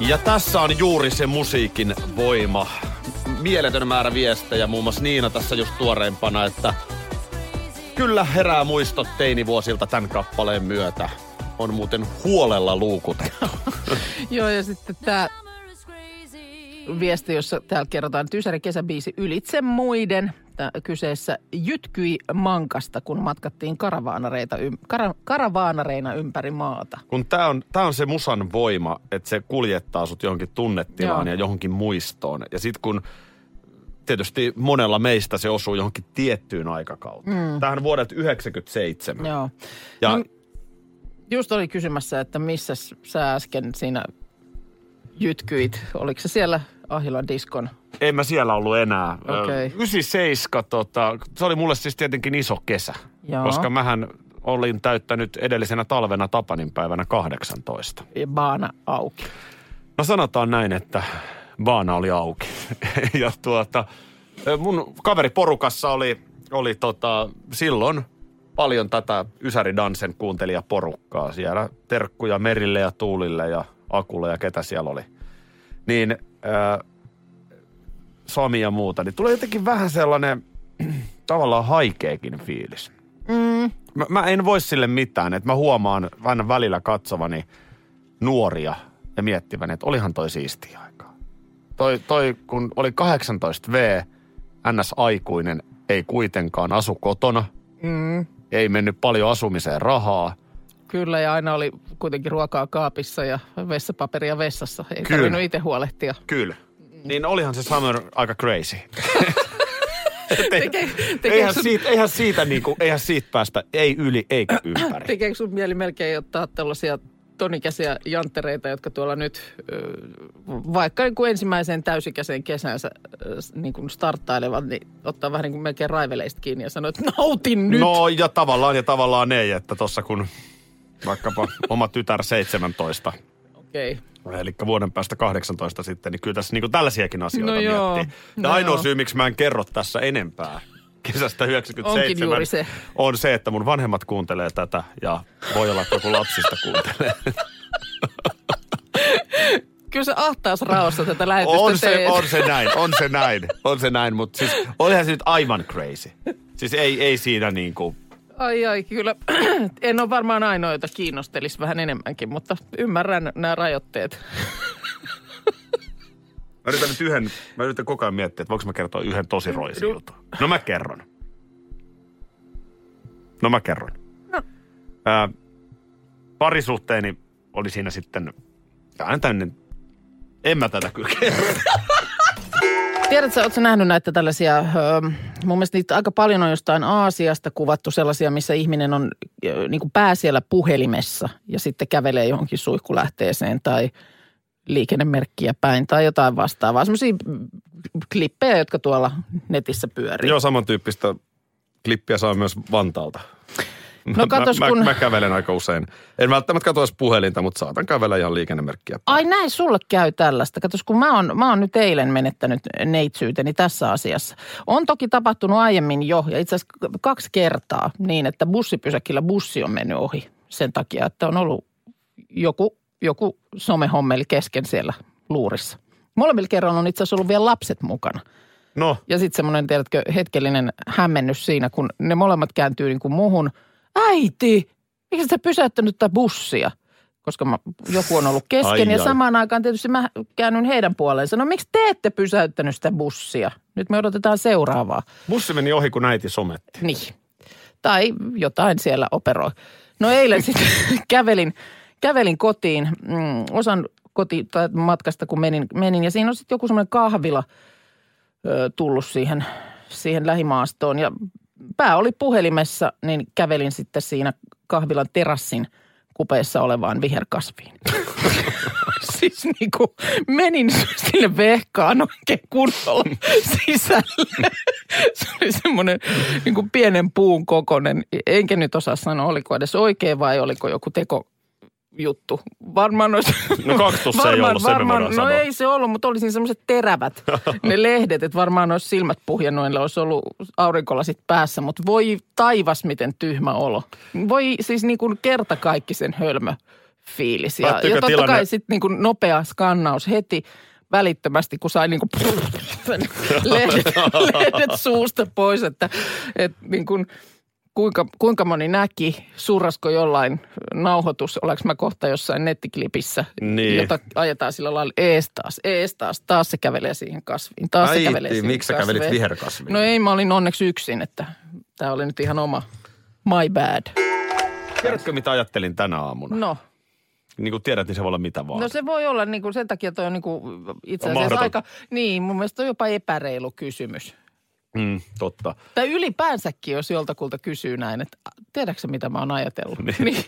Ja tässä on juuri se musiikin voima. Mieletön määrä viestejä, muun muassa Niina tässä just tuoreimpana, että kyllä herää muistot teinivuosilta tämän kappaleen myötä. On muuten huolella luukutettu. Joo, ja sitten tämä viesti, jossa täällä kerrotaan, että Ysäri kesäbiisi ylitse muiden. Tää kyseessä jytkyi mankasta, kun matkattiin karavaanareita, ym, kara, karavaanareina ympäri maata. Kun tämä on, tää on se musan voima, että se kuljettaa sut johonkin tunnetilaan Joo. ja johonkin muistoon. Ja sitten kun tietysti monella meistä se osuu johonkin tiettyyn aikakauteen. Mm. Tähän vuodet 97. Joo. Ja No, just oli kysymässä, että missä sä äsken siinä jytkyit. Oliko se siellä Ahilan diskon? en mä siellä ollut enää. Okei. 97, tota, se oli mulle siis tietenkin iso kesä. Joo. Koska mähän olin täyttänyt edellisenä talvena Tapanin päivänä 18. Ja baana auki. No sanotaan näin, että baana oli auki. ja tuota, mun kaveriporukassa oli, oli tota, silloin paljon tätä Ysäri Dansen kuuntelijaporukkaa. Siellä terkkuja Merille ja Tuulille ja Akulle ja ketä siellä oli. Niin äh, Sami ja muuta, niin tulee jotenkin vähän sellainen tavallaan haikeakin fiilis. Mm. Mä, mä en voi sille mitään, että mä huomaan aina välillä katsovani nuoria ja miettivän, että olihan toi siistiä aikaa. Toi, toi kun oli 18V, NS-aikuinen, ei kuitenkaan asu kotona, Mm. ei mennyt paljon asumiseen rahaa. Kyllä, ja aina oli kuitenkin ruokaa kaapissa ja vessapaperia vessassa. Ei Kyllä. tarvinnut itse huolehtia. Kyllä. Niin olihan se summer aika crazy. Teke, Eihän sun, siitä, eihän, siitä niinku, eihän siitä päästä, ei yli eikä ympäri. tekeekö sun mieli melkein ottaa tällaisia tonikäisiä janttereita, jotka tuolla nyt vaikka niin kuin ensimmäiseen täysikäiseen kesänsä niin kuin starttailevat, niin ottaa vähän niin kuin melkein raiveleista kiinni ja sanoo, että nautin nyt. No ja tavallaan ja tavallaan ei, että tossa kun vaikkapa oma tytär 17, Okei. Okay. eli vuoden päästä 18 sitten, niin kyllä tässä niin tällaisiakin asioita No joo, miettii. Ja no ainoa joo. syy, miksi mä en kerro tässä enempää kesästä 97, Onkin juuri se. on se, että mun vanhemmat kuuntelee tätä ja voi olla, että joku lapsista kuuntelee. Kyllä se ahtaas raossa tätä lähetystä on, se, teet. on se näin, on se näin, on se näin, mutta siis olihan se nyt aivan crazy. Siis ei, ei siinä niin kuin, Ai ai, kyllä. en ole varmaan ainoa, jota kiinnostelisi vähän enemmänkin, mutta ymmärrän nämä rajoitteet. Mä yritän nyt yhden, mä yritän koko ajan miettiä, että voinko mä kertoa yhden tosi roisin jutun. No mä kerron. No mä kerron. No. Ää, parisuhteeni oli siinä sitten, aina tänne, en mä tätä kyllä kerro. Tiedätkö, ootko nähnyt näitä tällaisia, mun mielestä niitä aika paljon on jostain Aasiasta kuvattu sellaisia, missä ihminen on niin kuin pää siellä puhelimessa ja sitten kävelee johonkin suihkulähteeseen tai liikennemerkkiä päin tai jotain vastaavaa. Sellaisia klippejä, jotka tuolla netissä pyörii. Joo, samantyyppistä klippiä saa myös Vantaalta. No katos, mä, kun- mä, mä, kävelen aika usein. En välttämättä katso edes puhelinta, mutta saatan kävellä ihan liikennemerkkiä. Ai näin, sulle käy tällaista. Katos, kun mä oon, mä oon nyt eilen menettänyt neitsyyteni tässä asiassa. On toki tapahtunut aiemmin jo, ja itse asiassa kaksi kertaa niin, että bussipysäkillä bussi on mennyt ohi sen takia, että on ollut joku, joku somehommeli kesken siellä luurissa. Molemmilla kerroilla on itse asiassa ollut vielä lapset mukana. No, Ja sitten semmoinen, tiedätkö, hetkellinen hämmennys siinä, kun ne molemmat kääntyy niin kuin muhun. Äiti, miksi sä pysäyttänyt tätä bussia? Koska mä, joku on ollut kesken Ai, ja ai. samaan aikaan tietysti mä käännyn heidän puoleensa. No miksi te ette pysäyttänyt sitä bussia? Nyt me odotetaan seuraavaa. bussi meni ohi, kun äiti sometti. Niin. Tai jotain siellä operoi. No eilen sitten kävelin, kävelin kotiin, mm, osan koti, tai matkasta kun menin, menin ja siinä on sitten joku semmoinen kahvila ö, tullut siihen, siihen lähimaastoon ja pää oli puhelimessa, niin kävelin sitten siinä kahvilan terassin kupeessa olevaan viherkasviin. siis niin kuin menin sinne vehkaan oikein kunnolla sisälle. Se oli semmoinen niin kuin pienen puun kokonen. Enkä nyt osaa sanoa, oliko edes oikein vai oliko joku teko juttu. Varmaan olisi... No kaktus se ei ollut, varmaan, No sanoa. ei se ollut, mutta oli siinä semmoiset terävät ne lehdet, että varmaan olisi silmät puhjennut, olisi ollut aurinkolasit päässä. Mutta voi taivas, miten tyhmä olo. Voi siis niin kuin kertakaikkisen hölmö fiilis. Ja, Päättyykö ja totta tilanne- kai sitten niin nopea skannaus heti välittömästi, kun sai niin kuin lehdet, lehdet suusta pois, että, että niin kuin, kuinka, kuinka moni näki, surrasko jollain nauhoitus, olenko mä kohta jossain nettiklipissä, Niin. jota ajetaan sillä lailla ees taas, ees taas, taas se kävelee siihen kasviin, taas Äiti, se kävelee siihen miksi sä kävelit kasveen. viherkasviin? No ei, mä olin onneksi yksin, että tämä oli nyt ihan oma my bad. Tiedätkö, mitä ajattelin tänä aamuna? No, Niin kuin tiedät, niin se voi olla mitä vaan. no se voi olla niin kuin, sen takia toi on niin kuin, itse On asiassa mahdoton. aika, niin mun mielestä on jopa epäreilu kysymys. Mm, totta. Tai ylipäänsäkin, jos joltakulta kysyy näin, että tiedätkö mitä mä oon ajatellut? Niin.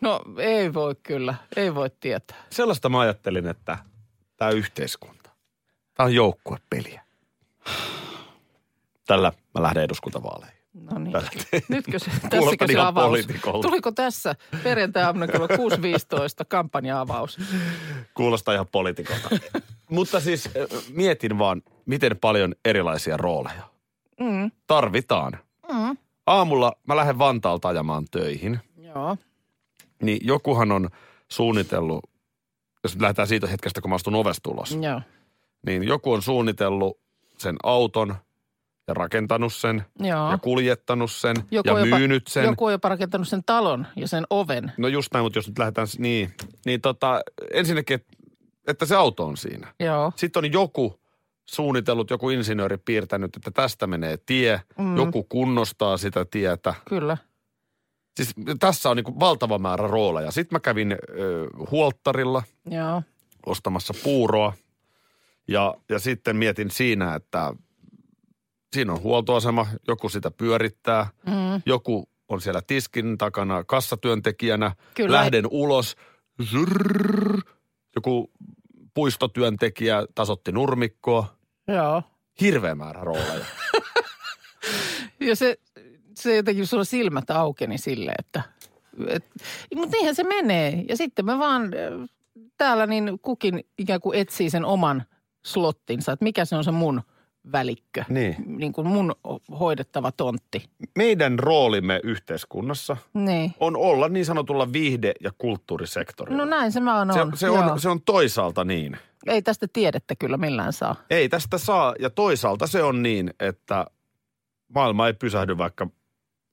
No ei voi kyllä, ei voi tietää. Sellaista mä ajattelin, että tämä yhteiskunta, tämä on joukkuepeliä. Tällä mä lähden eduskuntavaaleihin. No niin. Nytkö se, tässäkö se avaus? Tuliko tässä perjantai-aamuna kello 6.15 kampanja-avaus? Kuulostaa ihan poliitikolta. Mutta siis äh, mietin vaan, miten paljon erilaisia rooleja Mm. tarvitaan. Mm. Aamulla mä lähden Vantaalta ajamaan töihin, Joo. niin jokuhan on suunnitellut, jos lähdetään siitä hetkestä, kun mä astun ovesta ulos, Joo. niin joku on suunnitellut sen auton ja rakentanut sen Joo. ja kuljettanut sen Joku ja jopa, myynyt sen. Joku on jopa rakentanut sen talon ja sen oven. No just näin, mutta jos nyt lähdetään, niin, niin tota, ensinnäkin, et- että se auto on siinä. Joo. Sitten on joku suunnitellut, joku insinööri piirtänyt, että tästä menee tie, mm. joku kunnostaa sitä tietä. Kyllä. Siis tässä on niin valtava määrä rooleja. Sitten mä kävin ö, huolttarilla Joo. ostamassa puuroa ja, ja sitten mietin siinä, että siinä on huoltoasema, joku sitä pyörittää, Mm. joku on siellä tiskin takana kassatyöntekijänä, Kyllä. lähden ulos, zrrr, joku puistotyöntekijä tasotti nurmikkoa, Joo. hirveä määrä rooleja. Ja se, se jotenkin sulla silmät aukeni sille, että... Et, mutta niinhän se menee. Ja sitten me vaan äh, täällä niin kukin ikään kuin etsii sen oman slottinsa, että mikä se on se mun välikkö. Niin. Niin kuin mun hoidettava tontti. Meidän roolimme yhteiskunnassa Niin. on olla niin sanotulla viihde- ja kulttuurisektorilla. No näin se vaan on. se, se, on, se on toisaalta niin. Ei tästä tiedettä kyllä millään saa. Ei tästä saa, ja toisaalta se on niin, että maailma ei pysähdy, vaikka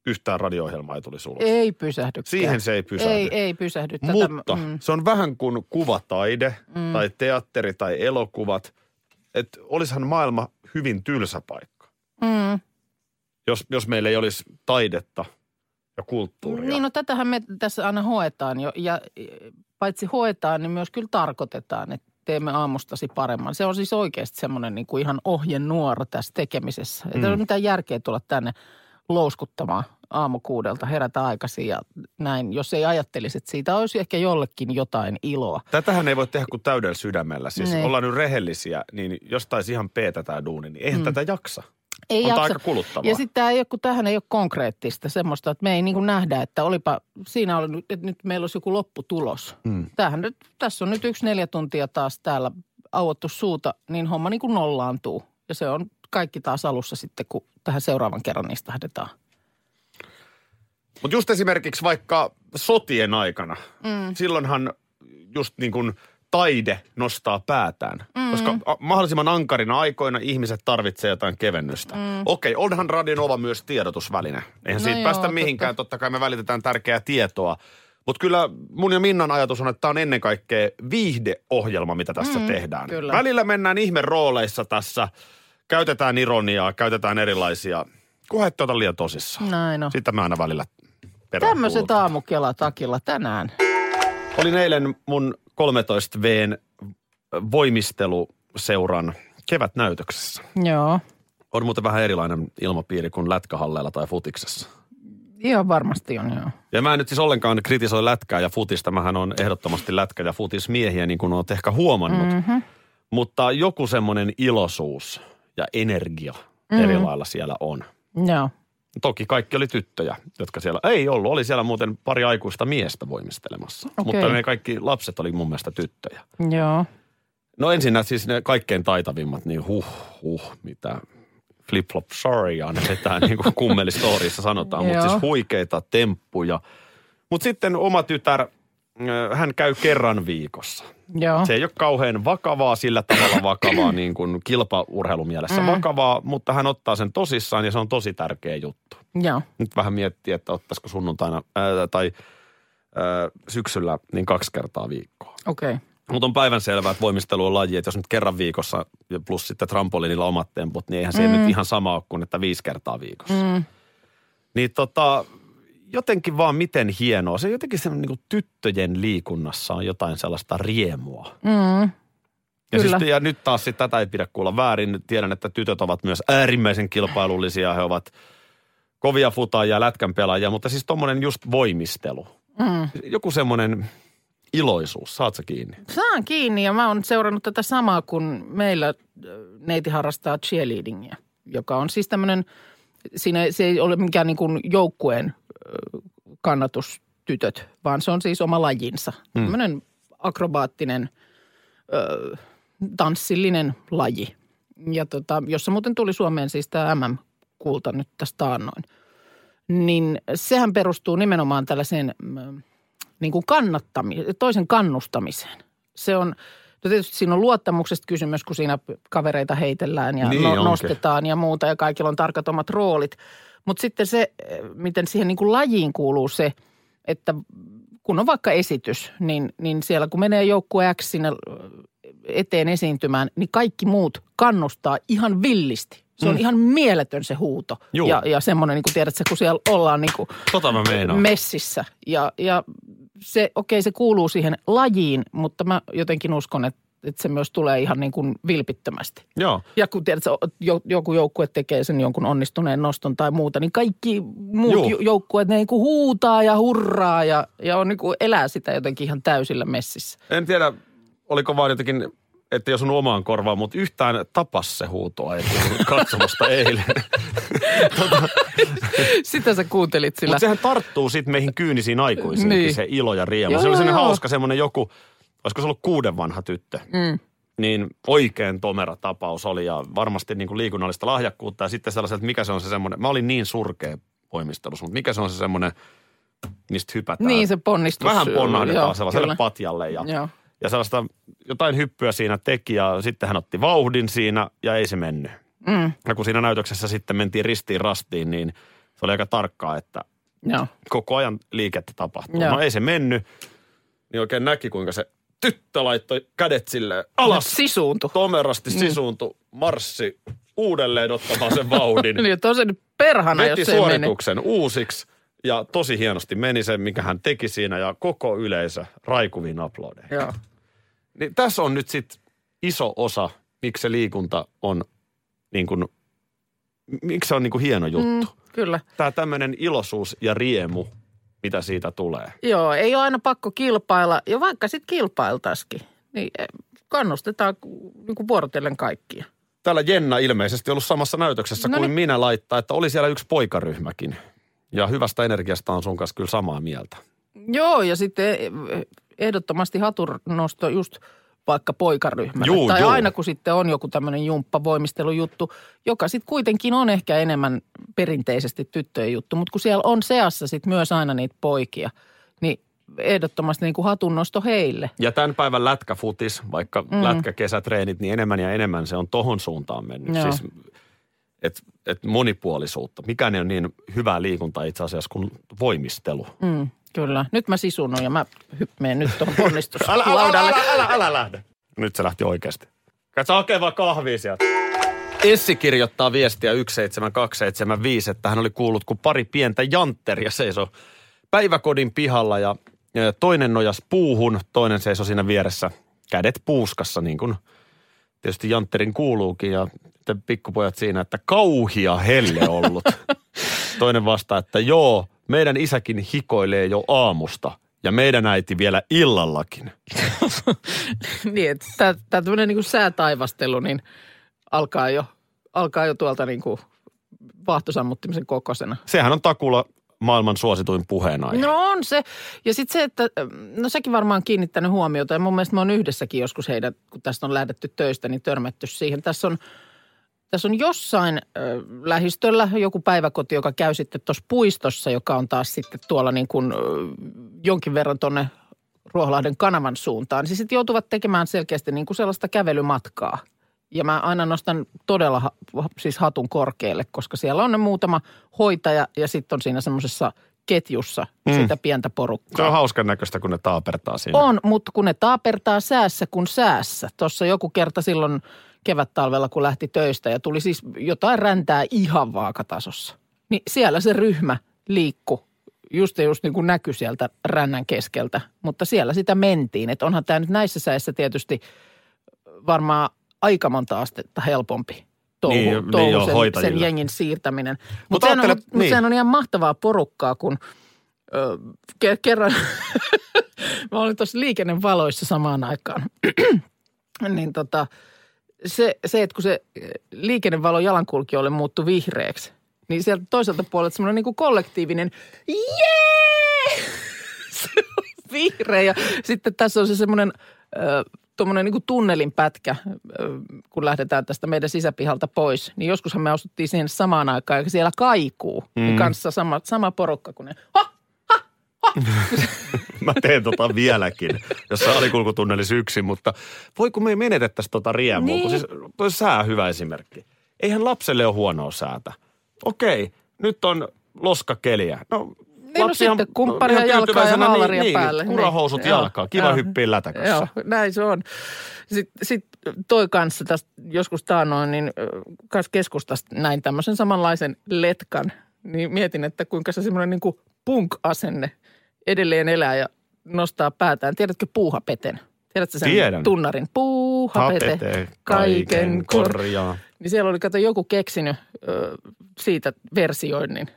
yhtään radio-ohjelmaa ei tulisi ulos. Ei pysähdy. Siihen se ei pysähdy. Ei, ei pysähdy. Tätä, Mutta mm, se on vähän kuin kuvataide mm. tai teatteri tai elokuvat. Että olisihan maailma hyvin tylsä paikka, mm. jos, jos meillä ei olisi taidetta ja kulttuuria. Niin no tätähän me tässä aina hoetaan jo ja e, paitsi hoetaan, niin myös kyllä tarkoitetaan, että teemme aamustasi paremman. Se on siis oikeasti semmoinen niin kuin ihan ohjenuora tässä tekemisessä. Ei mm. ole mitään järkeä tulla tänne louskuttamaan aamukuudelta, herätä aikaisin ja näin. Jos ei ajattelisi, että siitä olisi ehkä jollekin jotain iloa. Tätähän ei voi tehdä kuin täydellä sydämellä. Siis Niin. ollaan nyt rehellisiä, niin jos taisi ihan peetä tämä duuni, niin eihän mm. tätä jaksa. Ei On jaksa. aika kuluttavaa. Ja sitten tämä ei ole, kun tähän ei ole konkreettista semmoista, että me ei niin kuin nähdä, että olipa, siinä oli nyt, että nyt meillä olisi joku lopputulos. Mm. Tämähän nyt, tässä on nyt yksi neljä tuntia taas täällä auottu suuta, niin homma niin kuin nollaantuu. Ja se on kaikki taas alussa sitten, kun tähän seuraavan kerran niistä lähdetään. Mutta just esimerkiksi vaikka sotien aikana, mm. silloinhan just niin kuin taide nostaa päätään. Mm. Koska mahdollisimman ankarina aikoina ihmiset tarvitsee jotain kevennystä. Mm. Okei, onhan Radionova myös tiedotusväline. Eihän No siitä joo, päästä totta. mihinkään. Totta kai me välitetään tärkeää tietoa. Mutta kyllä mun ja Minnan ajatus on, että tämä on ennen kaikkea viihdeohjelma, mitä tässä mm, tehdään. kyllä. Välillä mennään ihme rooleissa tässä. Käytetään ironiaa, käytetään erilaisia. Kunhan ota liian tosissaan. Näin on. Sitä mä aina välillä Tämmöiset aamukela takilla tänään. Olin eilen mun 13 Vn voimisteluseuran kevätnäytöksessä. Joo. On muuten vähän erilainen ilmapiiri kuin lätkähalleilla tai futiksessa. Ihan varmasti on, joo. Ja mä en nyt siis ollenkaan kritisoi lätkää ja futista. Mähän on ehdottomasti lätkä- ja futismiehiä, niin kuin olet ehkä huomannut. Mm-hmm. Mutta joku semmoinen iloisuus ja energia mm-hmm. eri lailla siellä on. Joo. Toki kaikki oli tyttöjä, jotka siellä, ei ollut, oli siellä muuten pari aikuista miestä voimistelemassa. Okei. Mutta ne kaikki lapset oli mun mielestä tyttöjä. Joo. No ensinnä siis ne kaikkein taitavimmat, niin huh, huh, mitä flip-flop sorry annetaan, niin kuin kummelistorissa sanotaan. Mutta siis huikeita temppuja. Mutta sitten oma tytär, hän käy kerran viikossa. Joo. Se ei ole kauhean vakavaa sillä tavalla vakavaa niin kuin kilpaurheilumielessä mm. vakavaa, mutta hän ottaa sen tosissaan ja se on tosi tärkeä juttu. Joo. Nyt vähän miettii, että ottaisiko sunnuntaina ää, tai ää, syksyllä niin kaksi kertaa viikkoa. Okei. Okay. Mutta on päivänselvää, että voimistelu on laji, että jos nyt kerran viikossa plus sitten trampoliinilla omat temput, niin eihän se mm. nyt ihan sama ole kuin että viisi kertaa viikossa. Mm. Niin tota, jotenkin vaan miten hienoa. Se jotenkin se niin tyttöjen liikunnassa on jotain sellaista riemua. Mm. Ja, Kyllä. siis, ja nyt taas sit tätä ei pidä kuulla väärin. Tiedän, että tytöt ovat myös äärimmäisen kilpailullisia. He ovat kovia futaajia, lätkän pelaajia, mutta siis tommonen just voimistelu. Mm. Joku semmoinen iloisuus, saat sä kiinni? Saan kiinni ja mä oon seurannut tätä samaa, kun meillä äh, neiti harrastaa cheerleadingia, joka on siis tämmöinen, siinä se ei ole mikään niin kuin joukkueen kannatustytöt, vaan se on siis oma lajinsa. Mm. Tämmöinen akrobaattinen, ö, tanssillinen laji. Ja tota, jossa muuten tuli Suomeen siis tämä MM-kulta nyt tästä taannoin. Niin sehän perustuu nimenomaan tällaiseen niin kuin kannattami- toisen kannustamiseen. Se on, no tietysti siinä on luottamuksesta kysymys, kun siinä kavereita heitellään ja Niin no, onkin. nostetaan ja muuta ja kaikilla on tarkat omat roolit. Mutta sitten se, eh, miten siihen niin kuin lajiin kuuluu se, että kun on vaikka esitys, niin, niin siellä kun menee joukkue X sinne eteen esiintymään, niin kaikki muut kannustaa ihan villisti. Se on Mm. ihan mieletön se huuto. Juu. Ja, ja semmoinen, niin kuin tiedätkö, kun siellä ollaan niin kuin Tota mä meinaan. messissä. Ja, ja se, okei, se kuuluu siihen lajiin, mutta mä jotenkin uskon, että, että se myös tulee ihan niin kuin vilpittömästi. Joo. Ja kun tiedät, jo, joku joukkue tekee sen jonkun onnistuneen noston tai muuta, niin kaikki muut Juu. jo, joukkueet ne niin kuin huutaa ja hurraa ja, ja on niin kuin elää sitä jotenkin ihan täysillä messissä. En tiedä, oliko vaan jotenkin, että jos on omaan korvaan, mutta yhtään tapas se huutoa katsomasta eilen. Sitä sä kuuntelit sillä. Mutta sehän tarttuu sitten meihin kyynisiin aikuisiin, Niin. se ilo ja riemu. Joo, se oli joo, sellainen joo. hauska semmoinen joku, olisiko se ollut kuuden vanha tyttö. Mm. Niin oikein tomera tapaus oli ja varmasti niin kuin liikunnallista lahjakkuutta ja sitten sellaiset, että mikä se on se semmoinen, mä olin niin surkea voimistelussa, mutta mikä se on se semmoinen, mistä hypätään. Niin se ponnistus. Vähän ponnahdetaan sellaiselle kyllä. patjalle ja, Joo. ja sellaista jotain hyppyä siinä teki ja sitten hän otti vauhdin siinä ja ei se mennyt. Mm. Ja kun siinä näytöksessä sitten mentiin ristiin rastiin, niin se oli aika tarkkaa, että Joo. koko ajan liikettä tapahtuu. Joo. No ei se mennyt, niin oikein näki kuinka se tyttö laittoi kädet silleen alas, Sisuuntu. tomerasti sisuuntui, marssi uudelleen ottamaan sen vauhdin. Niin, nyt perhana, Veti jos se ei mene. suorituksen uusiksi ja tosi hienosti meni se, mikä hän teki siinä ja koko yleisö raikuviin aplodeihin. Joo. Niin tässä on nyt sitten iso osa, miksi se liikunta on niin kuin, miksi se on niin kuin hieno juttu. Mm. Kyllä. Tämä tämmöinen iloisuus ja riemu, mitä siitä tulee. Joo, ei ole aina pakko kilpailla. Ja vaikka sitten kilpailtaisikin, niin eh, kannustetaan niin kuin vuorotellen kaikkia. Täällä Jenna ilmeisesti ollut samassa näytöksessä No kuin niin. minä laittaa, että oli siellä yksi poikaryhmäkin. Ja hyvästä energiasta on sun kanssa kyllä samaa mieltä. Joo, ja sitten eh, ehdottomasti haturnosto just vaikka poikaryhmälle. Juu, tai juu. aina kun sitten on joku tämmöinen jumppavoimistelujuttu, joka sitten kuitenkin on ehkä enemmän perinteisesti tyttöjen juttu. Mutta kun siellä on seassa sitten myös aina niitä poikia, niin ehdottomasti niin kuin hatunnosto heille. Ja tämän päivän lätkäfutis, vaikka mm. lätkäkesätreenit, niin enemmän ja enemmän se on tohon suuntaan mennyt. Joo. Siis, et, et monipuolisuutta. Mikään ei ole niin hyvää liikuntaa itse asiassa kuin voimistelu. Mm, kyllä. Nyt mä sisunnon ja mä hyppään nyt tuohon Älä, älä, älä, ponnistuslaudalle. älä, älä, älä lähde. Nyt se lähti oikeasti. Katso hakee vaan kahvia sieltä. Essi kirjoittaa viestiä 17275, että hän oli kuullut, kun pari pientä jantteria seisoi päiväkodin pihalla ja toinen nojas puuhun, toinen seisoi siinä vieressä kädet puuskassa niin kuin tietysti jantterin kuuluukin ja pikkupojat siinä, että kauhia helle ollut. toinen vastaa, että joo, Meidän isäkin hikoilee jo aamusta ja meidän äiti vielä illallakin. niin, että tämä tämmöinen niin säätaivastelu niin alkaa jo, alkaa jo tuolta niin kuin vaahtosammuttimisen kokoisena. Sehän on takulla maailman suosituin puheenaihe. No on se. Ja sitten se, että no sekin varmaan kiinnittänyt huomiota. Ja mun mielestä mä oon yhdessäkin joskus heidän, kun tästä on lähdetty töistä, niin törmätty siihen. Tässä on, tässä on jossain äh, lähistöllä joku päiväkoti, joka käy sitten tuossa puistossa, joka on taas sitten tuolla niin kuin äh, jonkin verran tuonne Ruoholahden kanavan suuntaan. Niin sitten joutuvat tekemään selkeästi niin kuin sellaista kävelymatkaa. Ja mä aina nostan todella ha, siis hatun korkealle, koska siellä on ne muutama hoitaja ja sitten on siinä semmoisessa ketjussa mm. sitä pientä porukkaa. Se on hauskan näköistä, kun ne taapertaa siinä. On, mutta kun ne taapertaa säässä kun säässä. Tuossa joku kerta silloin kevät-talvella, kun lähti töistä ja tuli siis jotain räntää ihan vaakatasossa. Niin siellä se ryhmä liikku just just niin kuin näkyi sieltä rännän keskeltä, mutta siellä sitä mentiin. Että onhan tämä nyt näissä säissä tietysti varmaan aika monta astetta helpompi touhu, niin, touhu niin sen, sen jengin siirtäminen. Mutta mut sehän, on, niin. mut sehän on ihan mahtavaa porukkaa, kun ö, ke, kerran, mä olin tuossa liikennevaloissa samaan aikaan, niin tota, se, se, että kun se liikennevalo jalankulkijoille muuttui vihreäksi, niin sieltä toiselta puolelta semmoinen niin kuin kollektiivinen jee! se on vihreä ja sitten tässä on se semmoinen tuommoinen niin tunnelin pätkä, kun lähdetään tästä meidän sisäpihalta pois, niin joskushan me asuttiin siihen samaan aikaan, ja siellä kaikuu. Niin mm. Niin kanssa sama, sama porukka kuin ne, ha, ha. Mä teen tota vieläkin, jossa alikulkutunnelissa yksin, mutta voi kun me ei menetettäisi tota riemua, niin. kun siis toi sää hyvä esimerkki. Eihän lapselle ole huonoa säätä. Okei, nyt on loskakeliä. No niin no sitten kumpparia no, jalkaa ja haalaria niin, päälle. Niin, kurahousut niin, jalkaa, kiva hyppiä lätäkössä. Joo, näin se on. Sitten sit toi kanssa tästä joskus taanoin, niin kanssa keskustasta näin tämmöisen samanlaisen letkan. Niin mietin, että kuinka se semmoinen niin punk-asenne edelleen elää ja nostaa päätään. Tiedätkö puuhapeten? Tiedätkö sen Tiedän. tunnarin? Puuhapete, kaiken, kaiken korjaa. Niin siellä oli, kato, joku keksinyt ö, siitä versioinnin.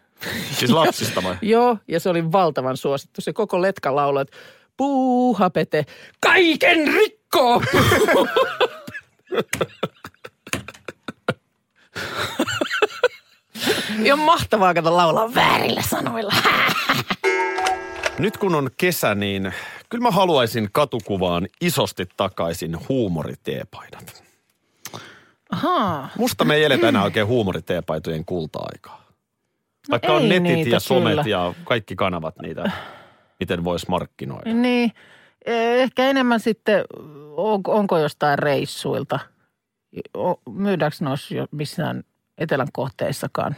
Siis lapsista vai? Joo, ja se oli valtavan suosittu. Se koko letka lauloi, että puuhapete, kaiken rikkoo! Ja mahtavaa, kato laulaa väärillä sanoilla. Nyt kun on kesä, niin kyllä mä haluaisin katukuvaan isosti takaisin huumoriteepaidat. Ahaa. Musta me ei eletä enää oikein huumoriteepaitojen kulta-aikaa. No Vaikka on netit ja somet kyllä. ja kaikki kanavat niitä, miten voisi markkinoida. Niin, e, ehkä enemmän sitten, onko jostain reissuilta, myydäänkö noissa missään etelän kohteissakaan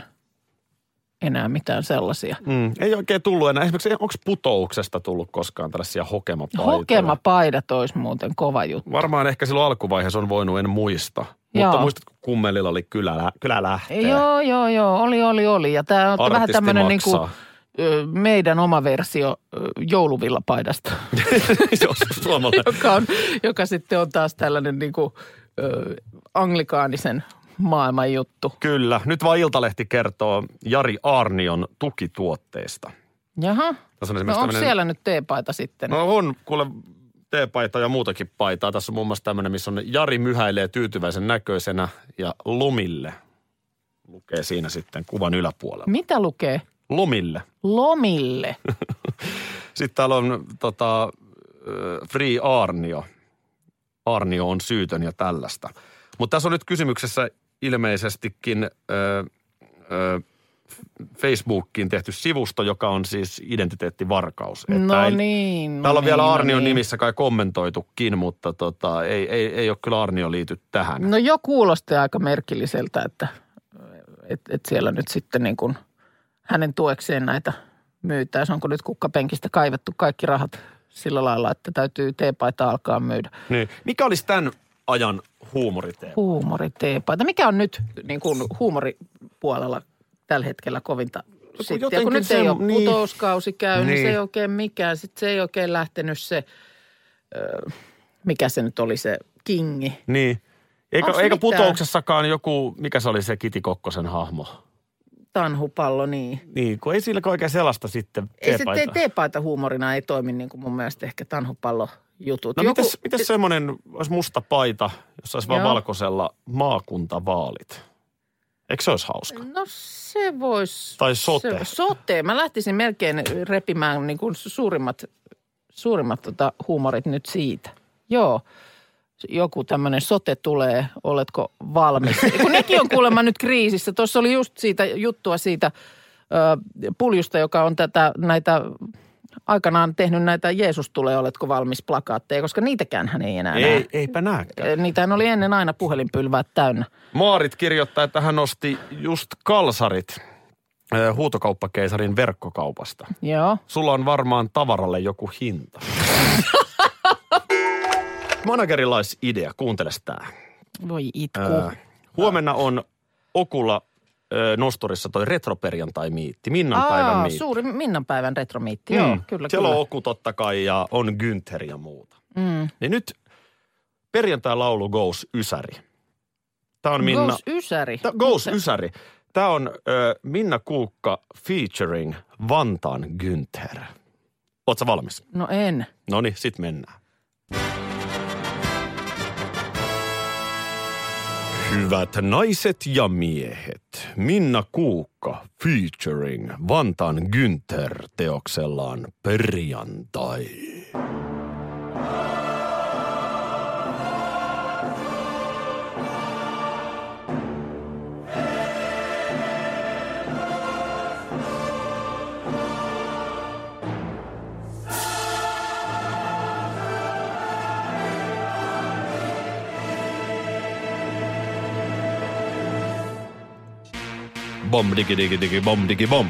enää mitään sellaisia. Mm, ei oikein tullut enää. Esimerkiksi onko putouksesta tullut koskaan tällaisia hokemapaitoja? Hokemapaidat olisi muuten kova juttu. Varmaan ehkä silloin alkuvaiheessa on voinut, en muista. Joo. Mutta muistatko, kummelilla oli kylä, kylä lähtee? Joo, joo, joo. Oli, oli, oli. Ja tämä on vähän tämmöinen niin kuin, meidän oma versio jouluvillapaidasta. joka, on, joka sitten on taas tällainen niin kuin, anglikaanisen maailman juttu. Kyllä. Nyt vaan Iltalehti kertoo Jari Arnion tukituotteista. Jaha. on no onko tämmönen... siellä nyt teepaita sitten? No on, kuule teepaita ja muutakin paitaa. Tässä on muun muassa tämmöinen, missä on Jari myhäilee tyytyväisen näköisenä ja lomille lukee siinä sitten kuvan yläpuolella. Mitä lukee? Lomille. Lomille. sitten täällä on tota, Free Arnio. Arnio on syytön ja tällaista. Mutta tässä on nyt kysymyksessä ilmeisestikin ö, ö, Facebookiin tehty sivusto, joka on siis identiteettivarkaus. No ei, niin. No täällä on niin, vielä Arnion no niin. nimissä kai kommentoitukin, mutta tota, ei, ei, ei ole kyllä Arnio liity tähän. No jo kuulosti aika merkilliseltä, että et, et siellä nyt sitten niin kuin hänen tuekseen näitä myytäisiin. Onko nyt kukkapenkistä kaivettu kaikki rahat sillä lailla, että täytyy teepaita alkaa myydä. Niin. Mikä olisi tämän ajan huumoriteepaita? Huumoriteepaita. Mikä on nyt niin kuin huumoripuolella tällä hetkellä kovinta sitten. Ja kun nyt se, ei ole niin, putouskausi käy, niin. niin se ei oikein mikään. Sitten se ei oikein lähtenyt se, ö, mikä se nyt oli se kingi. Niin. Eikä, eikä putouksessakaan joku, mikä se oli se Kiti Kokkosen hahmo? Tanhupallo, niin. Niin, kun ei sillä oikein sellaista sitten Ei se teepaita. te, teepaita huumorina ei toimi niin kuin mun mielestä ehkä tanhupallo jutut. No mites, mites semmoinen, olisi musta paita, jossa olisi vaan valkoisella maakuntavaalit? Eikö se olisi hauska? No se voisi... Tai sote. Se, sote. Mä lähtisin melkein repimään niin kuin suurimmat, suurimmat tota, huumorit nyt siitä. Joo. Joku tämmöinen sote tulee, oletko valmis? Kun nekin on kuulemma nyt kriisissä. Tuossa oli just siitä juttua siitä ö, puljusta, joka on tätä näitä aikanaan tehnyt näitä Jeesus tulee, oletko valmis plakaatteja, koska niitäkään hän ei enää näe. Ei, eipä nääkään. Niitähän oli ennen aina puhelinpylväät täynnä. Maarit kirjoittaa, että hän osti just kalsarit äh, huutokauppakeisarin verkkokaupasta. Joo. Sulla on varmaan tavaralle joku hinta. Managerilaisia, kuunteles tää. Voi itku. Ää, huomenna on Okulla ö, nosturissa toi retroperjantai-miitti, Minnan päivän Aa, miitti. suuri Minnan päivän retromiitti, joo, kyllä, Siellä kyllä. on Oku totta kai ja on Günther ja muuta. Mm. Niin nyt perjantai-laulu Goes Ysäri. Tämä on Minna... Ghost Ysäri. Tää, Goes Ysäri. Tämä on ö, Minna Kuukka featuring Vantaan Günther. Ootko valmis? No en. No niin, sit mennään. Hyvät naiset ja miehet, Minna Kuukka featuring Vantaan Günther teoksellaan Perjantai. Bom digi digi digi bom digi bom.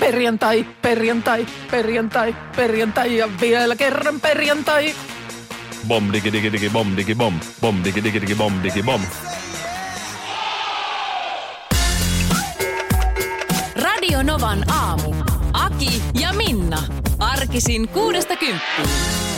Perjantai, perjantai, perjantai, perjantai ja vielä kerran perjantai. Bom digi digi digi bom digi bom. Bom digi digi digi bom digi bom. Radio Novan aamu. Aki ja Minna. Arkisin kuudesta kymppiin.